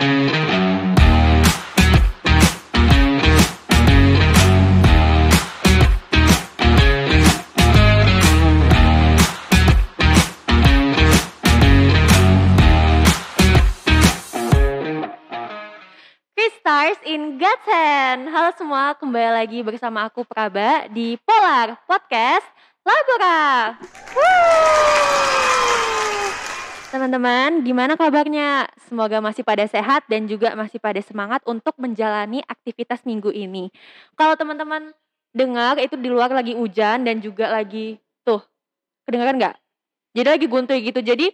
Stars in God's Hand. Halo semua, kembali lagi bersama aku Praba di Polar Podcast Labora. Teman-teman, gimana kabarnya? Semoga masih pada sehat dan juga masih pada semangat untuk menjalani aktivitas minggu ini. Kalau teman-teman dengar itu di luar lagi hujan dan juga lagi tuh, kedengaran nggak? Jadi lagi guntur gitu. Jadi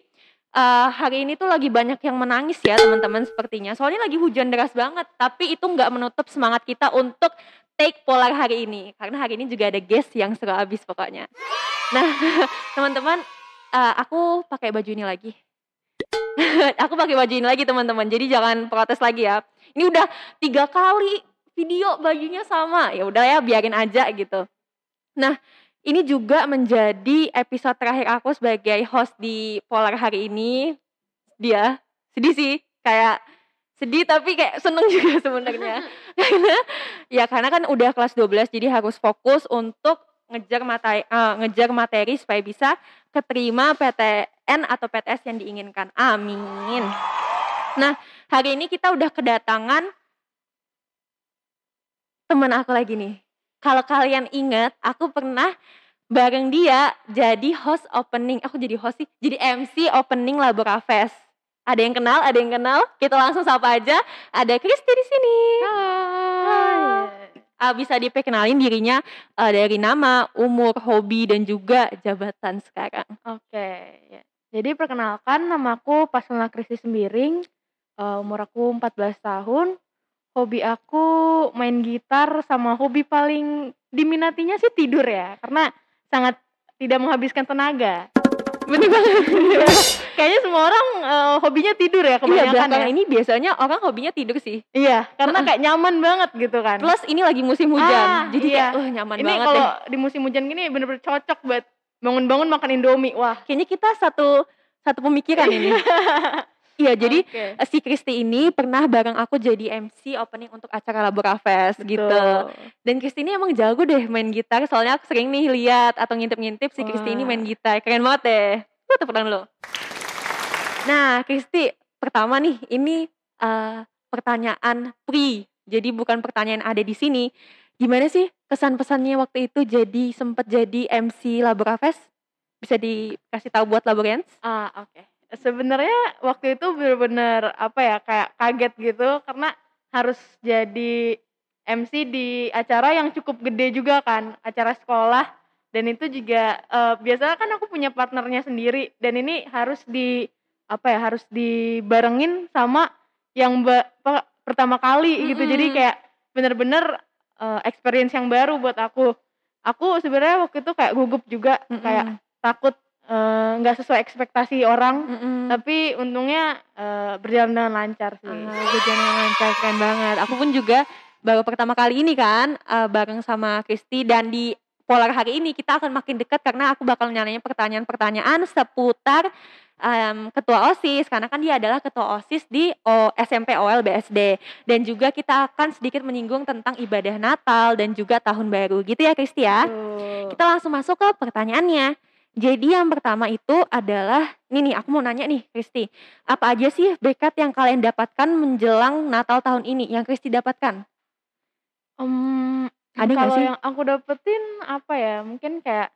uh, hari ini tuh lagi banyak yang menangis ya teman-teman sepertinya. Soalnya lagi hujan deras banget, tapi itu nggak menutup semangat kita untuk take polar hari ini. Karena hari ini juga ada guest yang seru abis pokoknya. Nah, teman-teman, uh, aku pakai baju ini lagi. aku pakai baju ini lagi teman-teman. Jadi jangan protes lagi ya. Ini udah tiga kali video bajunya sama. Ya udah ya, biarin aja gitu. Nah, ini juga menjadi episode terakhir aku sebagai host di Polar hari ini. Dia sedih sih, kayak sedih tapi kayak seneng juga sebenarnya. ya karena kan udah kelas 12 jadi harus fokus untuk ngejar materi uh, ngejar materi supaya bisa keterima PTN atau PTS yang diinginkan. Amin. Nah, hari ini kita udah kedatangan teman aku lagi nih kalau kalian ingat, aku pernah bareng dia jadi host opening. Aku jadi host sih, jadi MC opening Labora Fest. Ada yang kenal, ada yang kenal. Kita langsung sapa aja. Ada Kristi di sini. Hai. Uh, bisa diperkenalin dirinya uh, dari nama, umur, hobi, dan juga jabatan sekarang. Oke, ya. jadi perkenalkan namaku Pasuna Kristi Sembiring, uh, umur aku 14 tahun, hobi aku main gitar sama hobi paling diminatinya sih tidur ya karena sangat tidak menghabiskan tenaga bener banget kayaknya semua orang uh, hobinya tidur ya kebanyakan iya, ya. ini biasanya orang hobinya tidur sih iya karena kayak nyaman banget gitu kan plus ini lagi musim hujan ah, jadi iya. kayak uh, nyaman ini banget kalau di musim hujan gini bener-bener cocok buat bangun-bangun makan indomie wah kayaknya kita satu satu pemikiran ini Iya, jadi okay. si Kristi ini pernah bareng aku jadi MC opening untuk acara Labora Fest gitu. Dan Kristi ini emang jago deh main gitar, soalnya aku sering nih lihat atau ngintip-ngintip si Kristi ini main gitar. Keren banget deh. Lu tepuk tangan lo. Nah, Kristi, pertama nih, ini uh, pertanyaan pre. Jadi bukan pertanyaan ada di sini. Gimana sih kesan-pesannya waktu itu jadi sempat jadi MC Labora Fest? Bisa dikasih tahu buat Laborians? Ah, oke. Okay sebenarnya waktu itu bener-bener apa ya kayak kaget gitu karena harus jadi MC di acara yang cukup gede juga kan acara sekolah dan itu juga uh, biasanya kan aku punya partnernya sendiri dan ini harus di apa ya harus dibarengin sama yang ba, pertama kali mm -hmm. gitu jadi kayak bener-bener uh, experience yang baru buat aku aku sebenarnya waktu itu kayak gugup juga mm -hmm. kayak takut Eh, nggak uh, sesuai ekspektasi orang, mm -hmm. tapi untungnya uh, berjalan dengan lancar sih. Uh, berjalan dengan lancar keren banget. Aku pun juga baru pertama kali ini kan uh, bareng sama Kristi dan di Polar hari ini kita akan makin dekat karena aku bakal nyanyanya pertanyaan-pertanyaan seputar um, ketua OSIS karena kan dia adalah ketua OSIS di o, SMP OL BSD dan juga kita akan sedikit menyinggung tentang ibadah Natal dan juga tahun baru gitu ya Kristi ya. Uh. Kita langsung masuk ke pertanyaannya. Jadi yang pertama itu adalah, ini nih aku mau nanya nih Kristi, apa aja sih berkat yang kalian dapatkan menjelang Natal tahun ini yang Kristi dapatkan? Um, ada kalau sih? yang aku dapetin apa ya, mungkin kayak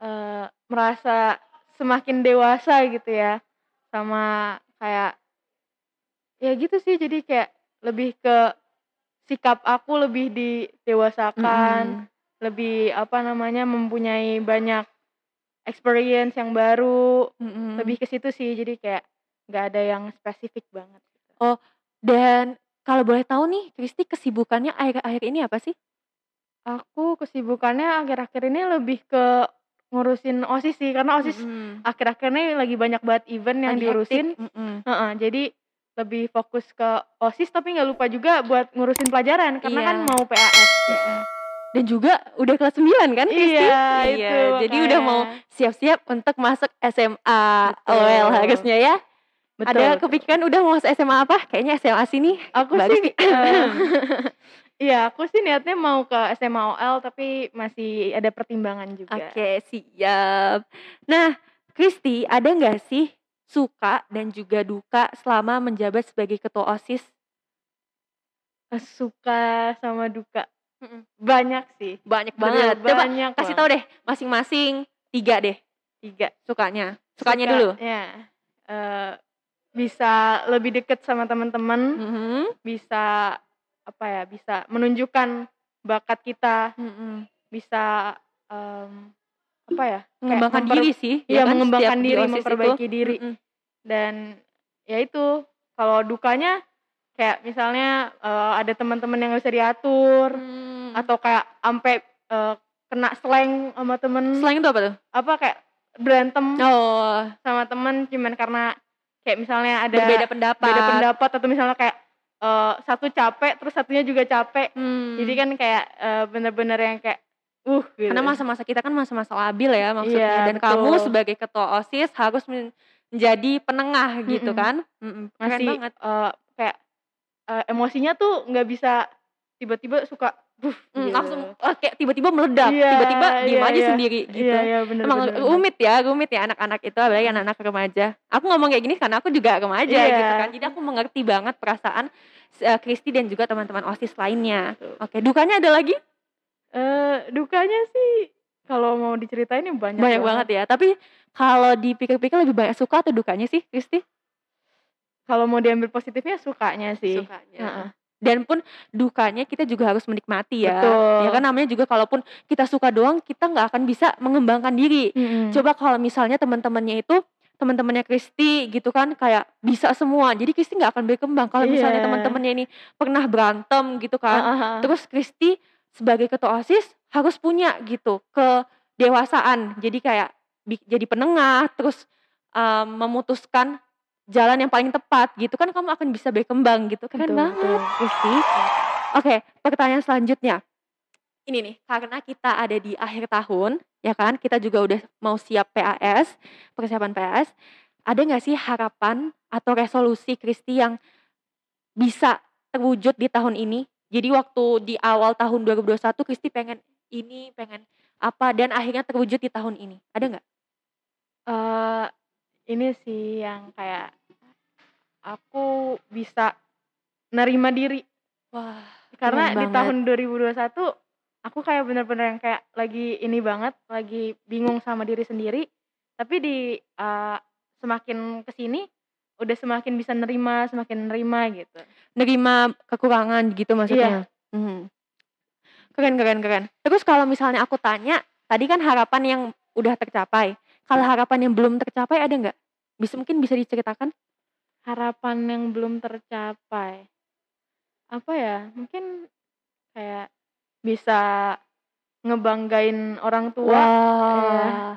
uh, merasa semakin dewasa gitu ya, sama kayak ya gitu sih jadi kayak lebih ke sikap aku lebih didewasakan, mm -hmm. lebih apa namanya mempunyai banyak experience yang baru mm-hmm. lebih ke situ sih jadi kayak nggak ada yang spesifik banget gitu. oh dan kalau boleh tahu nih Kristi kesibukannya akhir-akhir ini apa sih aku kesibukannya akhir-akhir ini lebih ke ngurusin osis sih karena osis mm-hmm. akhir-akhir ini lagi banyak banget event yang diurusin mm-hmm. uh-uh, jadi lebih fokus ke osis tapi nggak lupa juga buat ngurusin pelajaran karena iya. kan mau PAS ya dan juga udah kelas 9 kan Kristi? Iya, iya. Itu, jadi udah mau siap-siap untuk masuk SMA Betul. OL harusnya ya. Betul, Ada betul. kepikiran udah mau masuk SMA apa? Kayaknya SMA sini Aku bagus sih, nih. iya aku sih niatnya mau ke SMA OL tapi masih ada pertimbangan juga. Oke, siap. Nah, Kristi, ada nggak sih suka dan juga duka selama menjabat sebagai ketua OSIS? Eee, suka sama duka, banyak sih, Banyak bener banget. Coba banyak kasih tahu deh masing-masing 3 deh 3. sukanya. Sukanya dulu. Sukanya, eee, bisa lebih deket sama teman-teman, Mhm. bisa apa ya, bisa menunjukkan bakat kita, Mhm. bisa, mmm, apa ya, Mengembangkan memper diri sih, iya ya kan? mengembangkan Setiap di diri, OSIS itu. memperbaiki diri. Mhm. Dan ya itu, kalau dukanya kayak misalnya, eee, ada teman-teman yang nggak bisa diatur, Mmm. atau kayak ampe, eee, kena slang sama temen. Slang itu apa tuh? Apa, kayak berantem Oh. sama temen cuman karena kayak misalnya ada Berbeda pendapat. beda pendapat atau misalnya kayak, eee, satu capek terus satunya juga capek. Jadi Mmm. kan kayak, eee, bener-bener yang kayak, uh, gitu. Karena masa-masa kita kan masa-masa labil ya maksudnya Iya, dan kamu betul. sebagai ketua OSIS harus men menjadi penengah gitu Mhm. kan. Mhm, keren Masih, banget. eee, kayak, eee, emosinya tuh nggak bisa tiba-tiba suka, "Buf," Mmm, gitu. langsung, eee, kayak tiba-tiba meledak, Iya tiba-tiba diem iya aja iya. sendiri gitu. Iya iya, bener Emang bener rumit ya rumit ya anak-anak itu apalagi anak-anak remaja. Aku ngomong kayak gini karena aku juga remaja Iya. gitu kan. Jadi aku mengerti banget perasaan s eee, Kristi dan juga teman-teman OSIS lainnya. Oke, dukanya ada lagi? Eee, dukanya sih kalau mau diceritain ya banyak Banyak banget ya. Tapi kalau dipikir-pikir lebih banyak suka atau dukanya sih, Kristi? Kalau mau diambil positifnya sukanya sih. Sukanya. Heeh. Dan pun dukanya kita juga harus menikmati ya. Betul. Ya kan namanya juga kalaupun kita suka doang kita nggak akan bisa mengembangkan diri. Mhm. Coba kalau misalnya teman-temannya itu teman-temannya Kristi gitu kan kayak bisa semua. Jadi Kristi nggak akan berkembang. Kalau misalnya Iya. teman-temannya ini pernah berantem gitu kan. Heeh heeh. Terus Kristi sebagai ketua OSIS harus punya gitu kedewasaan. Jadi kayak jadi penengah terus, mmm, memutuskan jalan yang paling tepat gitu kan kamu akan bisa berkembang gitu. Keren Betul banget betul. Oke, pertanyaan selanjutnya. Ini nih, karena kita ada di akhir tahun, ya kan, kita juga udah mau siap PAS, persiapan PAS. Ada nggak sih harapan atau resolusi Kristi yang bisa terwujud di tahun ini? Jadi waktu di awal tahun 2021 Kristi pengen ini, pengen apa, dan akhirnya terwujud di tahun ini. Ada nggak? Eee, ini sih yang kayak aku bisa nerima diri. Wah, Karena di banget. tahun 2021 aku kayak bener-bener yang kayak lagi ini banget, lagi bingung sama diri sendiri. Tapi di, eee, semakin ke sini udah semakin bisa nerima, semakin nerima gitu. Nerima kekurangan gitu Iya. maksudnya? Mhm. Keren keren keren. Terus kalau misalnya aku tanya, tadi kan harapan yang udah tercapai. Kalau harapan yang belum tercapai ada nggak? Bisa mungkin bisa diceritakan? Harapan yang belum tercapai. Apa ya, mungkin kayak bisa ngebanggain orang tua. Iya. Wah.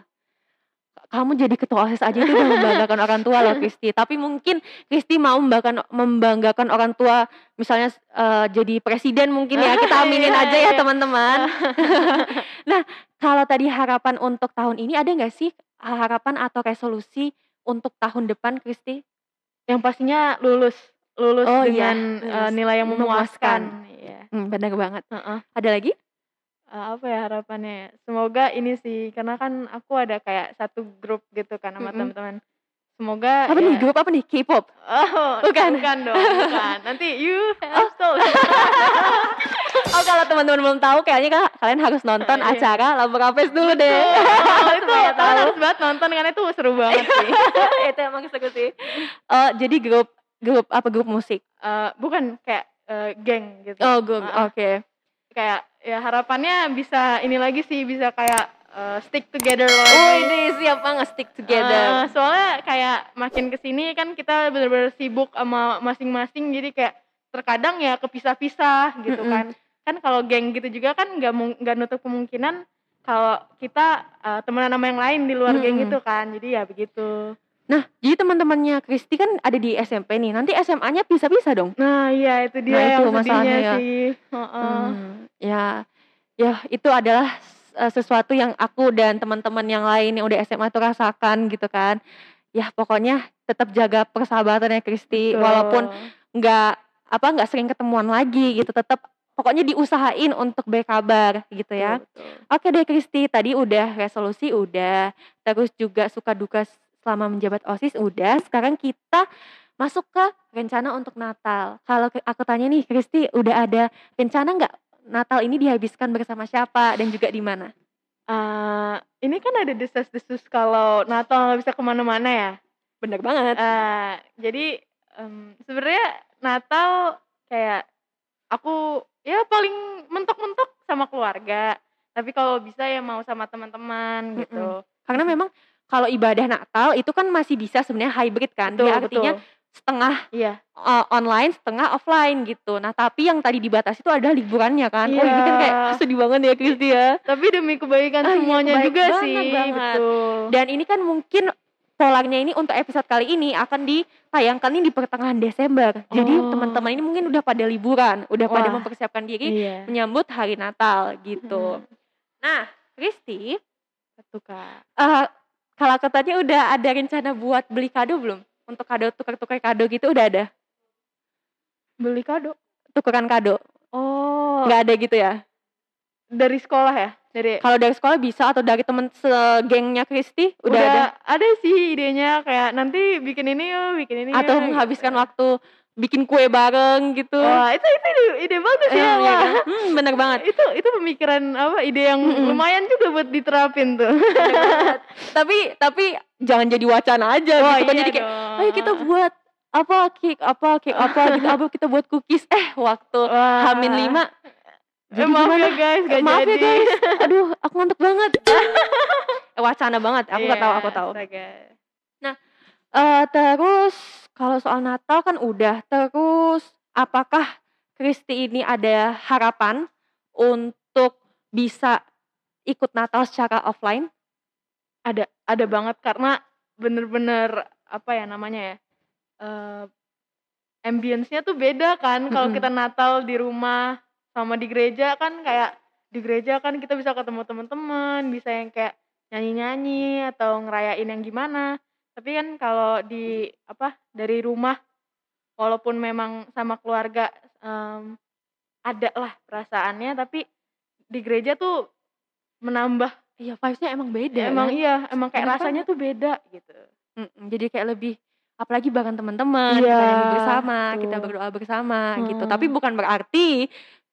Kamu jadi ketua OSIS aja itu udah membanggakan orang tua loh Kristi. Tapi mungkin Kristi mau membanggakan membanggakan orang tua misalnya, eee, jadi presiden mungkin ya, kita aminin Iya aja ya iya. teman-teman. Nah, kalau tadi harapan untuk tahun ini ada nggak sih harapan atau resolusi untuk tahun depan Kristi? Yang pastinya lulus lulus Oh iya, dengan, eee, lulus. nilai yang Memuaskan. memuaskan. Iya. Mmm, bener banget. Heeh. Ada lagi? Eee, apa ya harapannya ya, semoga ini sih, karena kan aku ada kayak satu grup gitu kan sama Mhm. teman-teman. Semoga Apa ya nih, grup apa nih? K-pop? Oh, Bukan? bukan dong, bukan. Nanti you have stolen. Oh, kalau teman-teman belum tahu kayaknya Kak, kalian harus nonton Iya. acara Laborapes dulu deh. Betul, itu tahu. harus banget nonton karena itu seru banget sih. Itu emang seru sih. Oh, jadi grup grup apa, grup musik? Eee, bukan kayak, eee, geng gitu. Oh, grup, Heeh. oke. Kayak ya harapannya bisa ini lagi sih, bisa kayak, eee, stick together Oh, lagi. ini siap banget stick together. soalnya kayak makin ke sini kan kita bener-bener sibuk sama masing-masing jadi kayak terkadang ya kepisah-pisah gitu kan. Kan kalau geng gitu juga kan nggak nggak nutup kemungkinan kalau kita, eee, temenan sama yang lain di luar geng itu kan. Jadi ya begitu. Nah, jadi teman-temannya Kristi kan ada di SMP nih, nanti SMA-nya pisah-pisah dong? Nah, iya itu dia Nah, itu yang sedihnya masalahnya ya. sih. Heeh. Mmm, ya ya itu adalah eee, sesuatu yang aku dan teman-teman yang lain yang udah SMA tuh rasakan gitu kan. Ya pokoknya tetap jaga persahabatan ya Kristi, Betul. walaupun nggak apa nggak sering ketemuan lagi gitu, tetap pokoknya diusahain untuk berkabar gitu ya. Betul. Oke deh Kristi, tadi udah resolusi udah, terus juga suka duka selama menjabat OSIS udah, sekarang kita masuk ke rencana untuk Natal. Kalau aku tanya nih Kristi, udah ada rencana nggak Natal ini dihabiskan bersama siapa dan juga di mana? Uh, ini kan ada desas-desus kalau Natal nggak bisa ke mana-mana ya. Bener banget. Uh, jadi um, sebenarnya Natal kayak aku ya paling mentok-mentok sama keluarga. Tapi kalau bisa ya mau sama teman-teman gitu. Karena memang kalau ibadah Natal itu kan masih bisa sebenarnya hybrid kan. Betul, Dia artinya betul. Setengah Iya. uh, online, setengah offline gitu. Nah, tapi yang tadi dibatasi itu adalah liburannya kan. Oh, ini kan kayak Iya. sedih banget ya Kristi ya. Tapi demi kebaikan Ah, iya, semuanya kebaik juga banget, sih. banget. Betul. Dan ini kan mungkin polarnya ini untuk episode kali ini akan ditayangkan ini di pertengahan Desember. Jadi Oh. teman-teman ini mungkin udah pada liburan, udah pada Wah. mempersiapkan diri Iya. menyambut hari Natal gitu. Nah, Kristi, kak. eh kalau katanya udah ada rencana buat beli kado belum? Untuk kado tukar-tukar kado gitu udah ada? Beli kado. Tukeran kado? Oh. Nggak ada gitu ya? Dari sekolah ya? Dari Kalau dari sekolah bisa atau dari temen segengnya Kristi udah, ada? ada sih idenya kayak nanti bikin ini yuk, bikin ini Atau yuk, menghabiskan gitu. waktu bikin kue bareng gitu? Wah, itu itu ide, ide bagus Eh, ya, iya wah. kan? Hmm, bener banget. Itu itu pemikiran apa ide yang Mm-mm. lumayan juga buat diterapin tuh. Tapi tapi jangan jadi wacana aja Wah, gitu kan iya jadi kayak dong. ayo kita buat apa cake apa cake apa gitu apa kita buat cookies eh waktu Wah. Hamin lima Eh, maaf ya guys, gak maaf jadi. ya guys aduh aku ngantuk banget Eh, wacana banget aku nggak tahu aku Iya, tahu astaga. Eh, terus kalau soal Natal kan udah terus apakah Kristi ini ada harapan untuk bisa ikut Natal secara offline Ada ada banget karena bener-bener apa ya namanya ya? eh ambience-nya tuh beda kan kalau kita Natal di rumah sama di gereja kan kayak di gereja kan kita bisa ketemu teman-teman, bisa yang kayak nyanyi-nyanyi atau ngerayain yang gimana. Tapi kan kalau di apa dari rumah walaupun memang sama keluarga em, ada lah perasaannya tapi di gereja tuh menambah iya vibes-nya emang beda emang kan? iya emang kayak Enak rasanya tuh beda gitu. Mm-mm, jadi kayak lebih apalagi bareng teman-teman kita Iya, nyanyi bersama kita betul. berdoa bersama gitu Hmm. tapi bukan berarti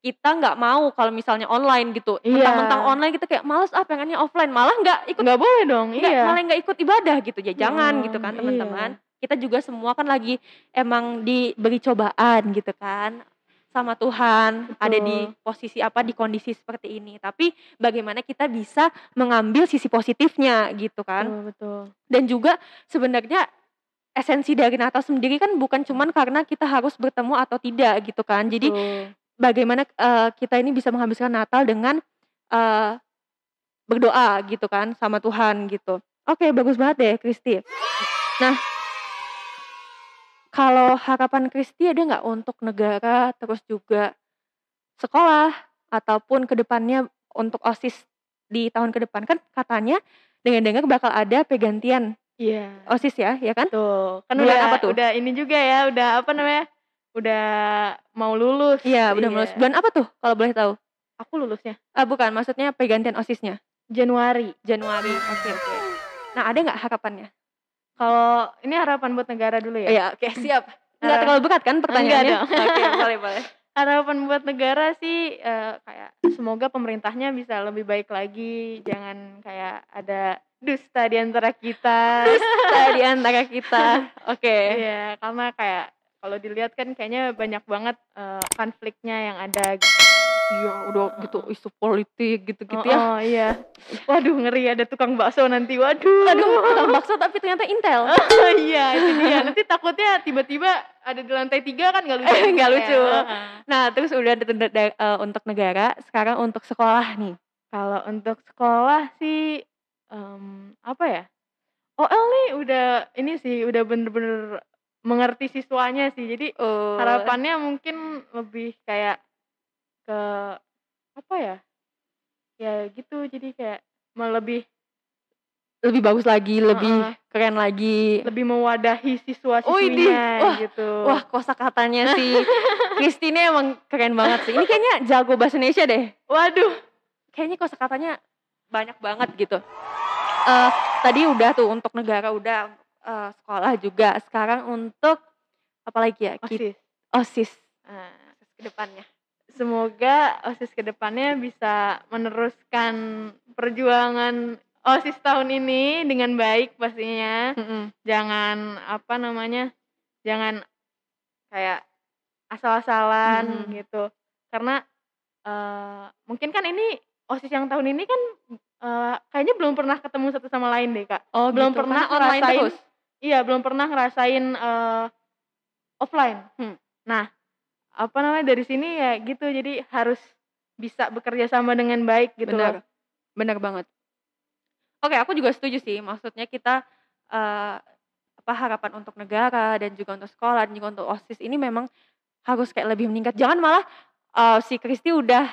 kita nggak mau kalau misalnya online gitu Iya. mentang-mentang online kita kayak males ah pengennya offline malah nggak ikut Nggak boleh dong, nggak iya. malah nggak ikut ibadah gitu ya jangan Hmm, gitu kan iya. teman-teman kita juga semua kan lagi emang diberi cobaan gitu kan sama Tuhan ada di Betul. posisi apa di kondisi seperti ini tapi bagaimana kita bisa mengambil sisi positifnya gitu kan Betul, betul. dan juga sebenarnya esensi dari Natal sendiri kan bukan cuman karena kita harus bertemu atau tidak gitu kan jadi Betul. Bagaimana eh, kita ini bisa menghabiskan Natal dengan eh, berdoa gitu kan sama Tuhan gitu. Oke, bagus banget deh Kristi. Nah, kalau harapan Kristi ada nggak untuk negara terus juga sekolah ataupun ke depannya untuk OSIS di tahun ke depan kan katanya dengar-dengar bakal ada pergantian Iya. OSIS ya, ya kan? Tuh, kan Bulan udah apa tuh? udah ini juga ya, udah apa namanya? Udah mau lulus. Iya, udah mulai bulan apa tuh kalau boleh tahu? Aku lulusnya Ah, bukan, maksudnya pergantian OSISnya. Januari. Januari. Oke, oke. Nah, ada nggak harapannya? Kalau ini harapan buat negara dulu ya. Iya, oke, siap. Nggak Eh, terlalu berat kan pertanyaannya? enggak dong. Oke, boleh, boleh. Harapan buat negara sih eh, kayak semoga pemerintahnya bisa lebih baik lagi, jangan kayak ada dusta di antara kita. Dusta di antara kita. Oke. Iya, karena kayak kalau dilihat kan kayaknya banyak banget eh, konfliknya yang ada gitu. Iya, udah gitu isu politik gitu-gitu Oh, ya. oh, iya. Waduh, ngeri ada tukang bakso nanti. Waduh. Aduh, tukang bakso tapi ternyata Intel. Oh, iya, itu dia. Nanti takutnya tiba-tiba ada di lantai tiga kan nggak lucu. Nggak lucu. ya. Heeh. Nah, terus udah ada eh, untuk negara, sekarang untuk sekolah nih. Kalau untuk sekolah sih em, apa ya? OL nih udah ini sih udah bener-bener mengerti siswanya sih. Jadi Oh. harapannya mungkin lebih kayak ke apa ya? Ya gitu. Jadi kayak mau lebih lebih bagus lagi, lebih Heeh. keren lagi. Lebih mewadahi Widih, siswa-siswinya wah, gitu. Wah, kosakatanya si Kristi ini emang keren banget sih. Ini kayaknya jago bahasa Indonesia deh. Waduh. Kayaknya kosakatanya banyak banget gitu. Eh tadi udah tuh untuk negara udah eh, sekolah juga. Sekarang untuk apa lagi ya? OSIS. OSIS Nah, ke depannya. semoga OSIS ke depannya bisa meneruskan perjuangan OSIS tahun ini dengan baik pastinya. Mm-mm. Jangan apa namanya? Jangan kayak asal-asalan Mhm. gitu. Karena eh, mungkin kan ini OSIS yang tahun ini kan eh, kayaknya belum pernah ketemu satu sama lain deh, Kak. Oh, Belum gitu. pernah Karena online ngerasain terus. Iya, belum pernah ngerasain eh, offline. Hmm. Nah, apa namanya dari sini ya gitu. Jadi harus bisa bekerja sama dengan baik gitu Benar. loh. Benar banget. Oke, aku juga setuju sih. Maksudnya kita eh, apa harapan untuk negara dan juga untuk sekolah dan juga untuk OSIS ini memang harus kayak lebih meningkat. Jangan malah eh, si Kristi udah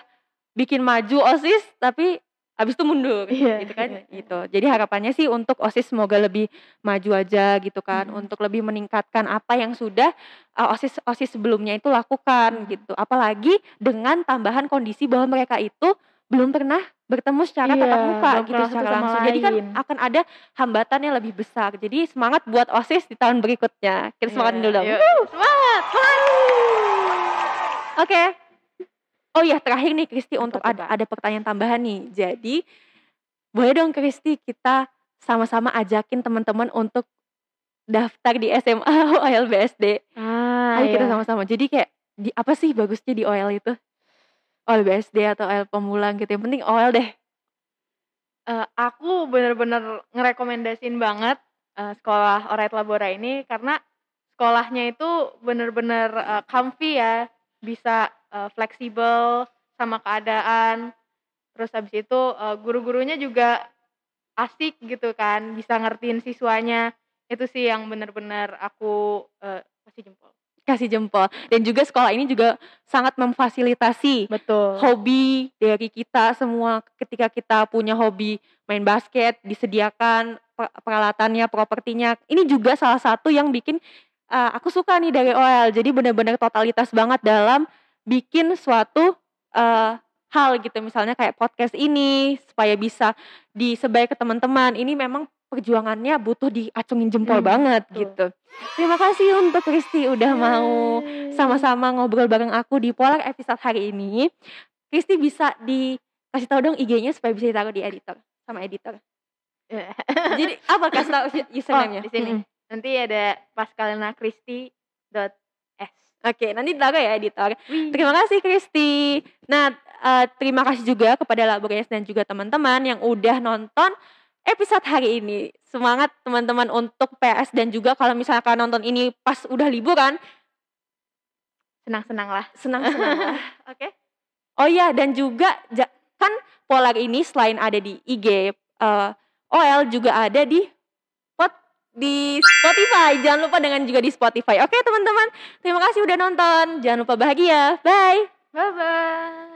bikin maju OSIS tapi habis itu mundur Iya, gitu kan iya. gitu. Jadi harapannya sih untuk OSIS semoga lebih maju aja gitu kan Mhm. untuk lebih meningkatkan apa yang sudah uh, OSIS OSIS sebelumnya itu lakukan Mhm. gitu. Apalagi dengan tambahan kondisi bahwa mereka itu belum pernah bertemu secara tatap Iya, muka gitu secara langsung. Jadi kan lain. akan ada hambatan yang lebih besar. Jadi semangat buat OSIS di tahun berikutnya. Kita semangat Iya, dulu dong. semangat. Oke. Oh iya terakhir nih Kristi untuk ada, ada pertanyaan tambahan nih. Jadi boleh dong Kristi kita sama-sama ajakin teman-teman untuk daftar di SMA OL BSD. Ah, Ayo kita iya. sama-sama. Jadi kayak di apa sih bagusnya di OL itu? OL BSD atau OL pemula gitu. Yang penting OL deh. Eh, aku bener-bener ngerekomendasiin banget eh, sekolah Orait Labora ini karena sekolahnya itu bener-bener eh, comfy ya, bisa eh, fleksibel sama keadaan. Terus habis itu eh, guru-gurunya juga asik gitu kan, bisa ngertiin siswanya. Itu sih yang bener-bener aku eh, kasih jempol. Kasih jempol. Dan juga sekolah ini juga sangat memfasilitasi Betul. hobi dari kita semua ketika kita punya hobi main basket disediakan per- peralatannya propertinya ini juga salah satu yang bikin uh, aku suka nih dari OL jadi benar-benar totalitas banget dalam bikin suatu uh, hal gitu misalnya kayak podcast ini supaya bisa disebar ke teman-teman ini memang perjuangannya butuh diacungin jempol Hmm, banget betul. gitu terima kasih untuk Kristi udah mau sama-sama ngobrol bareng aku di Polar episode hari ini. Kristi bisa dikasih tahu dong IG-nya supaya bisa ditaruh di editor sama editor. Jadi apa kasih tahu user- username-nya? Oh, di sini. Mm-mm. Nanti ada pascalina.christy.s. Oke, nanti ditaruh ya editor. Wih. Terima kasih Kristi. Nah, eh, terima kasih juga kepada Laborenes dan juga teman-teman yang udah nonton episode hari ini. Semangat teman-teman untuk PS dan juga kalau misalkan nonton ini pas udah liburan, Senang-senang lah. senang-senang lah. Oke. Oh iya dan juga kan Polar ini selain ada di IG eh, OL juga ada di di Spotify. Jangan lupa dengan juga di Spotify. Oke teman-teman, terima kasih udah nonton. Jangan lupa bahagia. Bye. Bye-bye.